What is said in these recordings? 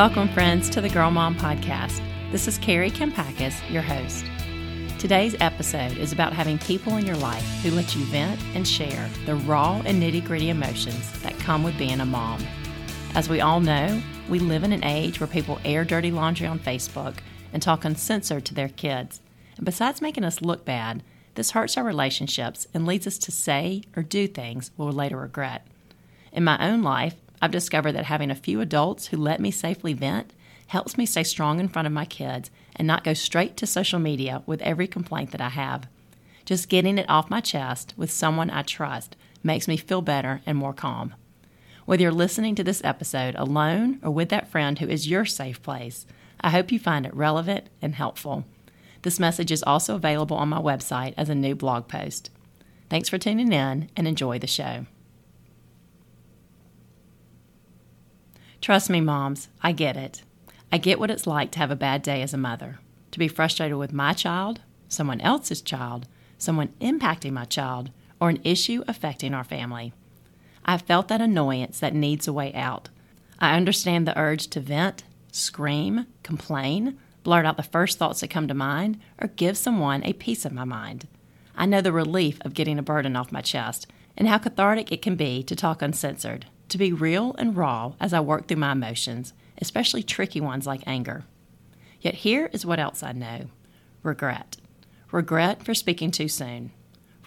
Welcome, friends, to the Girl Mom Podcast. This is Kari Kampakis, your host. Today's episode is about having people in your life who let you vent and share the raw and nitty gritty emotions that come with being a mom. As we all know, we live in an age where people air dirty laundry on Facebook and talk uncensored to their kids. And besides making us look bad, this hurts our relationships and leads us to say or do things we'll later regret. In my own life, I've discovered that having a few adults who let me safely vent helps me stay strong in front of my kids and not go straight to social media with every complaint that I have. Just getting it off my chest with someone I trust makes me feel better and more calm. Whether you're listening to this episode alone or with that friend who is your safe place, I hope you find it relevant and helpful. This message is also available on my website as a new blog post. Thanks for tuning in and enjoy the show. Trust me, moms, I get it. I get what it's like to have a bad day as a mother, to be frustrated with my child, someone else's child, someone impacting my child, or an issue affecting our family. I've felt that annoyance that needs a way out. I understand the urge to vent, scream, complain, blurt out the first thoughts that come to mind, or give someone a piece of my mind. I know the relief of getting a burden off my chest and how cathartic it can be to talk uncensored, to be real and raw as I work through my emotions, especially tricky ones like anger. Yet here is what else I know regret. Regret for speaking too soon.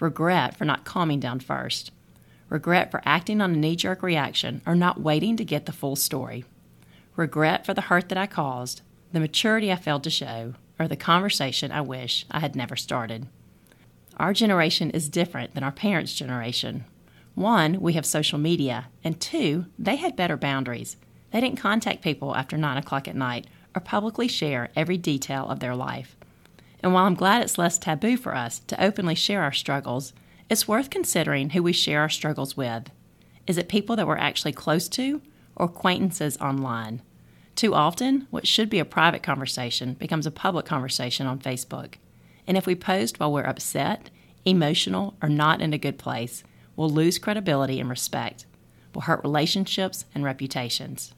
Regret for not calming down first. Regret for acting on a knee jerk reaction or not waiting to get the full story. Regret for the hurt that I caused, the maturity I failed to show, or the conversation I wish I had never started. Our generation is different than our parents' generation. One, we have social media, and two, they had better boundaries. They didn't contact people after 9 o'clock at night or publicly share every detail of their life. And while I'm glad it's less taboo for us to openly share our struggles, it's worth considering who we share our struggles with. Is it people that we're actually close to or acquaintances online? Too often, what should be a private conversation becomes a public conversation on Facebook. And if we post while we're upset, emotional, or not in a good place, we'll lose credibility and respect. We'll hurt relationships and reputations.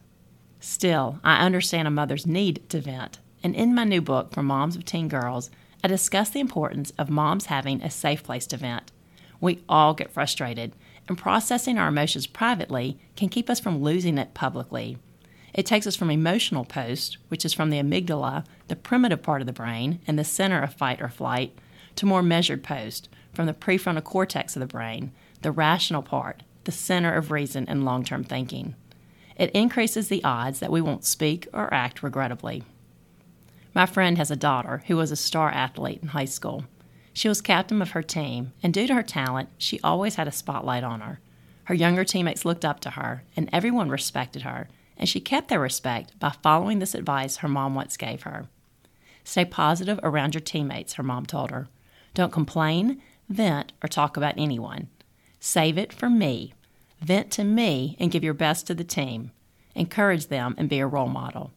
Still, I understand a mother's need to vent, and in my new book for moms of teen girls, I discuss the importance of moms having a safe place to vent. We all get frustrated, and processing our emotions privately can keep us from losing it publicly. It takes us from emotional post, which is from the amygdala, the primitive part of the brain, and the center of fight or flight, to more measured post, from the prefrontal cortex of the brain, the rational part, the center of reason and long term thinking. It increases the odds that we won't speak or act regrettably. My friend has a daughter who was a star athlete in high school. She was captain of her team, and due to her talent, she always had a spotlight on her. Her younger teammates looked up to her, and everyone respected her, and she kept their respect by following this advice her mom once gave her. Stay positive around your teammates, her mom told her. Don't complain, vent, or talk about anyone. Save it for me. Vent to me and give your best to the team. Encourage them and be a role model.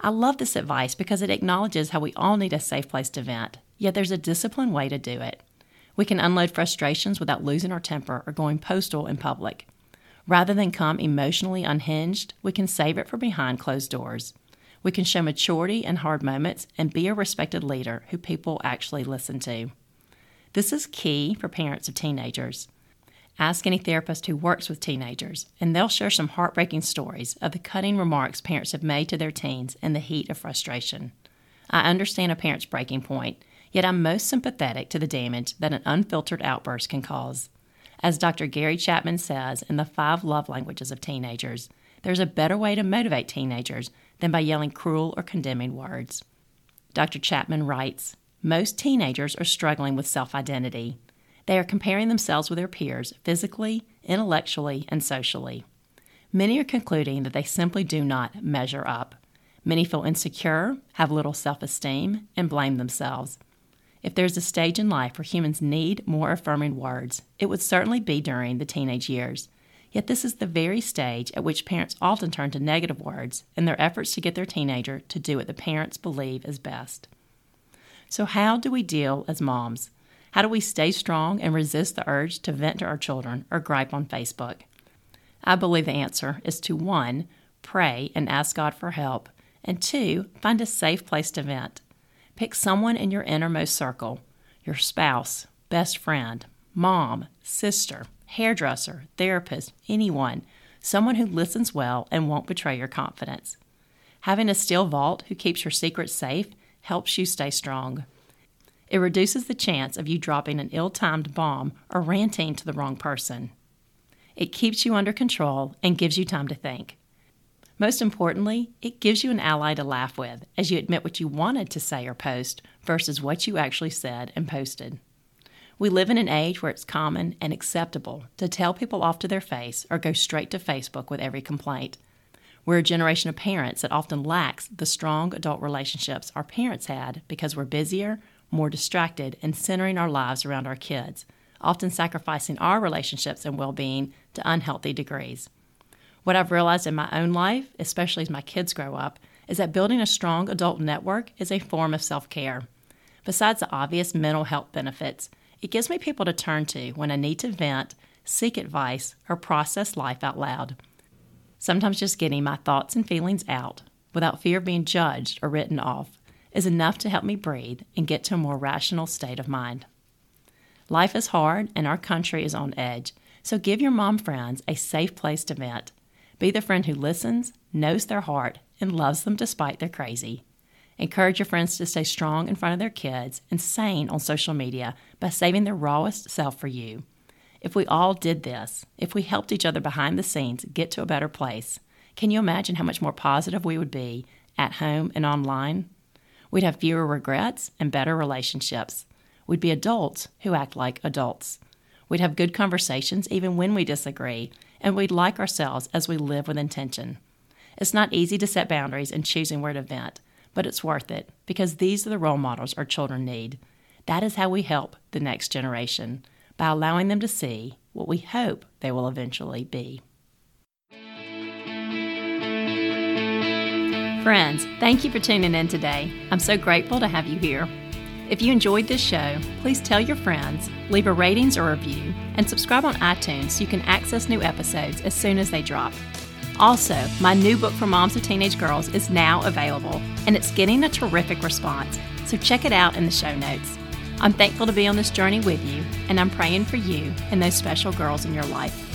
I love this advice because it acknowledges how we all need a safe place to vent, yet there's a disciplined way to do it. We can unload frustrations without losing our temper or going postal in public. Rather than come emotionally unhinged, we can save it for behind closed doors. We can show maturity in hard moments and be a respected leader who people actually listen to. This is key for parents of teenagers. Ask any therapist who works with teenagers, and they'll share some heartbreaking stories of the cutting remarks parents have made to their teens in the heat of frustration. I understand a parent's breaking point, yet I'm most sympathetic to the damage that an unfiltered outburst can cause. As Dr. Gary Chapman says in The Five Love Languages of Teenagers, there's a better way to motivate teenagers than by yelling cruel or condemning words. Dr. Chapman writes Most teenagers are struggling with self identity. They are comparing themselves with their peers physically, intellectually, and socially. Many are concluding that they simply do not measure up. Many feel insecure, have little self esteem, and blame themselves. If there's a stage in life where humans need more affirming words, it would certainly be during the teenage years. Yet, this is the very stage at which parents often turn to negative words in their efforts to get their teenager to do what the parents believe is best. So, how do we deal as moms? How do we stay strong and resist the urge to vent to our children or gripe on Facebook? I believe the answer is to one, pray and ask God for help. And two, find a safe place to vent. Pick someone in your innermost circle your spouse, best friend, mom, sister, hairdresser, therapist, anyone, someone who listens well and won't betray your confidence. Having a steel vault who keeps your secrets safe helps you stay strong. It reduces the chance of you dropping an ill timed bomb or ranting to the wrong person. It keeps you under control and gives you time to think. Most importantly, it gives you an ally to laugh with as you admit what you wanted to say or post versus what you actually said and posted. We live in an age where it's common and acceptable to tell people off to their face or go straight to Facebook with every complaint. We're a generation of parents that often lacks the strong adult relationships our parents had because we're busier, more distracted, and centering our lives around our kids, often sacrificing our relationships and well being to unhealthy degrees. What I've realized in my own life, especially as my kids grow up, is that building a strong adult network is a form of self care. Besides the obvious mental health benefits, it gives me people to turn to when I need to vent, seek advice, or process life out loud. Sometimes just getting my thoughts and feelings out without fear of being judged or written off is enough to help me breathe and get to a more rational state of mind. Life is hard and our country is on edge, so give your mom friends a safe place to vent. Be the friend who listens, knows their heart, and loves them despite their crazy. Encourage your friends to stay strong in front of their kids and sane on social media by saving their rawest self for you. If we all did this, if we helped each other behind the scenes get to a better place, can you imagine how much more positive we would be at home and online? We'd have fewer regrets and better relationships. We'd be adults who act like adults. We'd have good conversations even when we disagree, and we'd like ourselves as we live with intention. It's not easy to set boundaries and choosing where to vent, but it's worth it because these are the role models our children need. That is how we help the next generation by allowing them to see what we hope they will eventually be. Friends, thank you for tuning in today. I'm so grateful to have you here. If you enjoyed this show, please tell your friends, leave a ratings or review, and subscribe on iTunes so you can access new episodes as soon as they drop. Also, my new book for moms of teenage girls is now available, and it's getting a terrific response, so check it out in the show notes. I'm thankful to be on this journey with you, and I'm praying for you and those special girls in your life.